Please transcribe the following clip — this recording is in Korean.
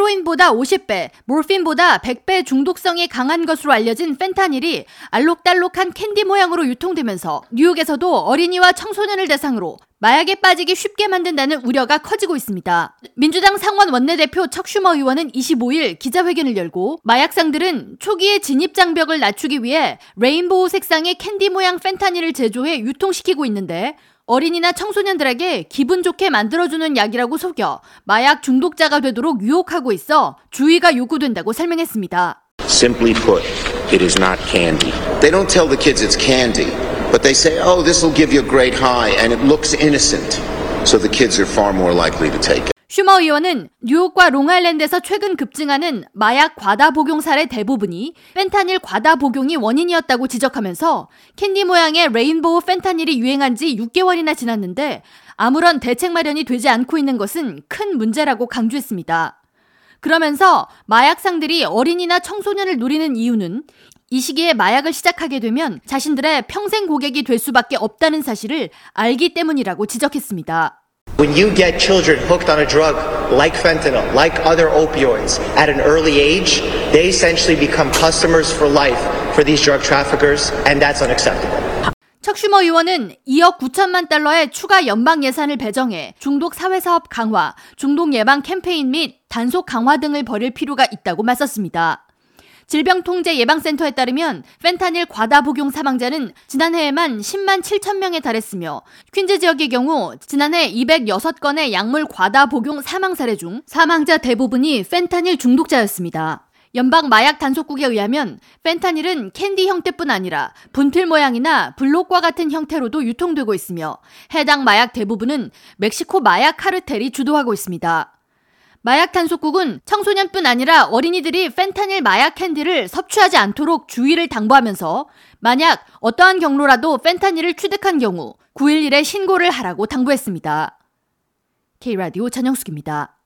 헤로인보다 50배, 몰핀보다 100배 중독성이 강한 것으로 알려진 펜타닐이 알록달록한 캔디 모양으로 유통되면서 뉴욕에서도 어린이와 청소년을 대상으로 마약에 빠지기 쉽게 만든다는 우려가 커지고 있습니다. 민주당 상원 원내대표 척 슈머 의원은 25일 기자회견을 열고 마약상들은 초기의 진입 장벽을 낮추기 위해 레인보우 색상의 캔디 모양 펜타닐을 제조해 유통시키고 있는데 어린이나 청소년들에게 기분 좋게 만들어주는 약이라고 속여 마약 중독자가 되도록 유혹하고 있어 주의가 요구된다고 설명했습니다. Simply put, it is not candy. They don't tell the kids it's candy, but they say, oh, this will give you a great high, and it looks innocent. So the kids are far more likely to take it. 슈머 의원은 뉴욕과 롱아일랜드에서 최근 급증하는 마약 과다 복용 사례 대부분이 펜타닐 과다 복용이 원인이었다고 지적하면서 캔디 모양의 레인보우 펜타닐이 유행한 지 6개월이나 지났는데 아무런 대책 마련이 되지 않고 있는 것은 큰 문제라고 강조했습니다. 그러면서 마약상들이 어린이나 청소년을 노리는 이유는 이 시기에 마약을 시작하게 되면 자신들의 평생 고객이 될 수밖에 없다는 사실을 알기 때문이라고 지적했습니다. When you get children hooked on a drug like fentanyl, like other opioids, at an early age, they essentially become customers for life for these drug traffickers, and that's unacceptable. 척슈머 의원은 2억 9천만 달러의 추가 연방 예산을 배정해 중독 사회사업 강화, 중독 예방 캠페인 및 단속 강화 등을 벌일 필요가 있다고 맞섰습니다. 질병통제예방센터에 따르면 펜타닐 과다 복용 사망자는 지난해에만 10만 7천 명에 달했으며 퀸즈 지역의 경우 지난해 206건의 약물 과다 복용 사망 사례 중 사망자 대부분이 펜타닐 중독자였습니다. 연방 마약 단속국에 의하면 펜타닐은 캔디 형태뿐 아니라 분필 모양이나 블록과 같은 형태로도 유통되고 있으며 해당 마약 대부분은 멕시코 마약 카르텔이 주도하고 있습니다. 마약 단속국은 청소년뿐 아니라 어린이들이 펜타닐 마약 캔디를 섭취하지 않도록 주의를 당부하면서 만약 어떠한 경로라도 펜타닐을 취득한 경우 911에 신고를 하라고 당부했습니다. K라디오 전영숙입니다.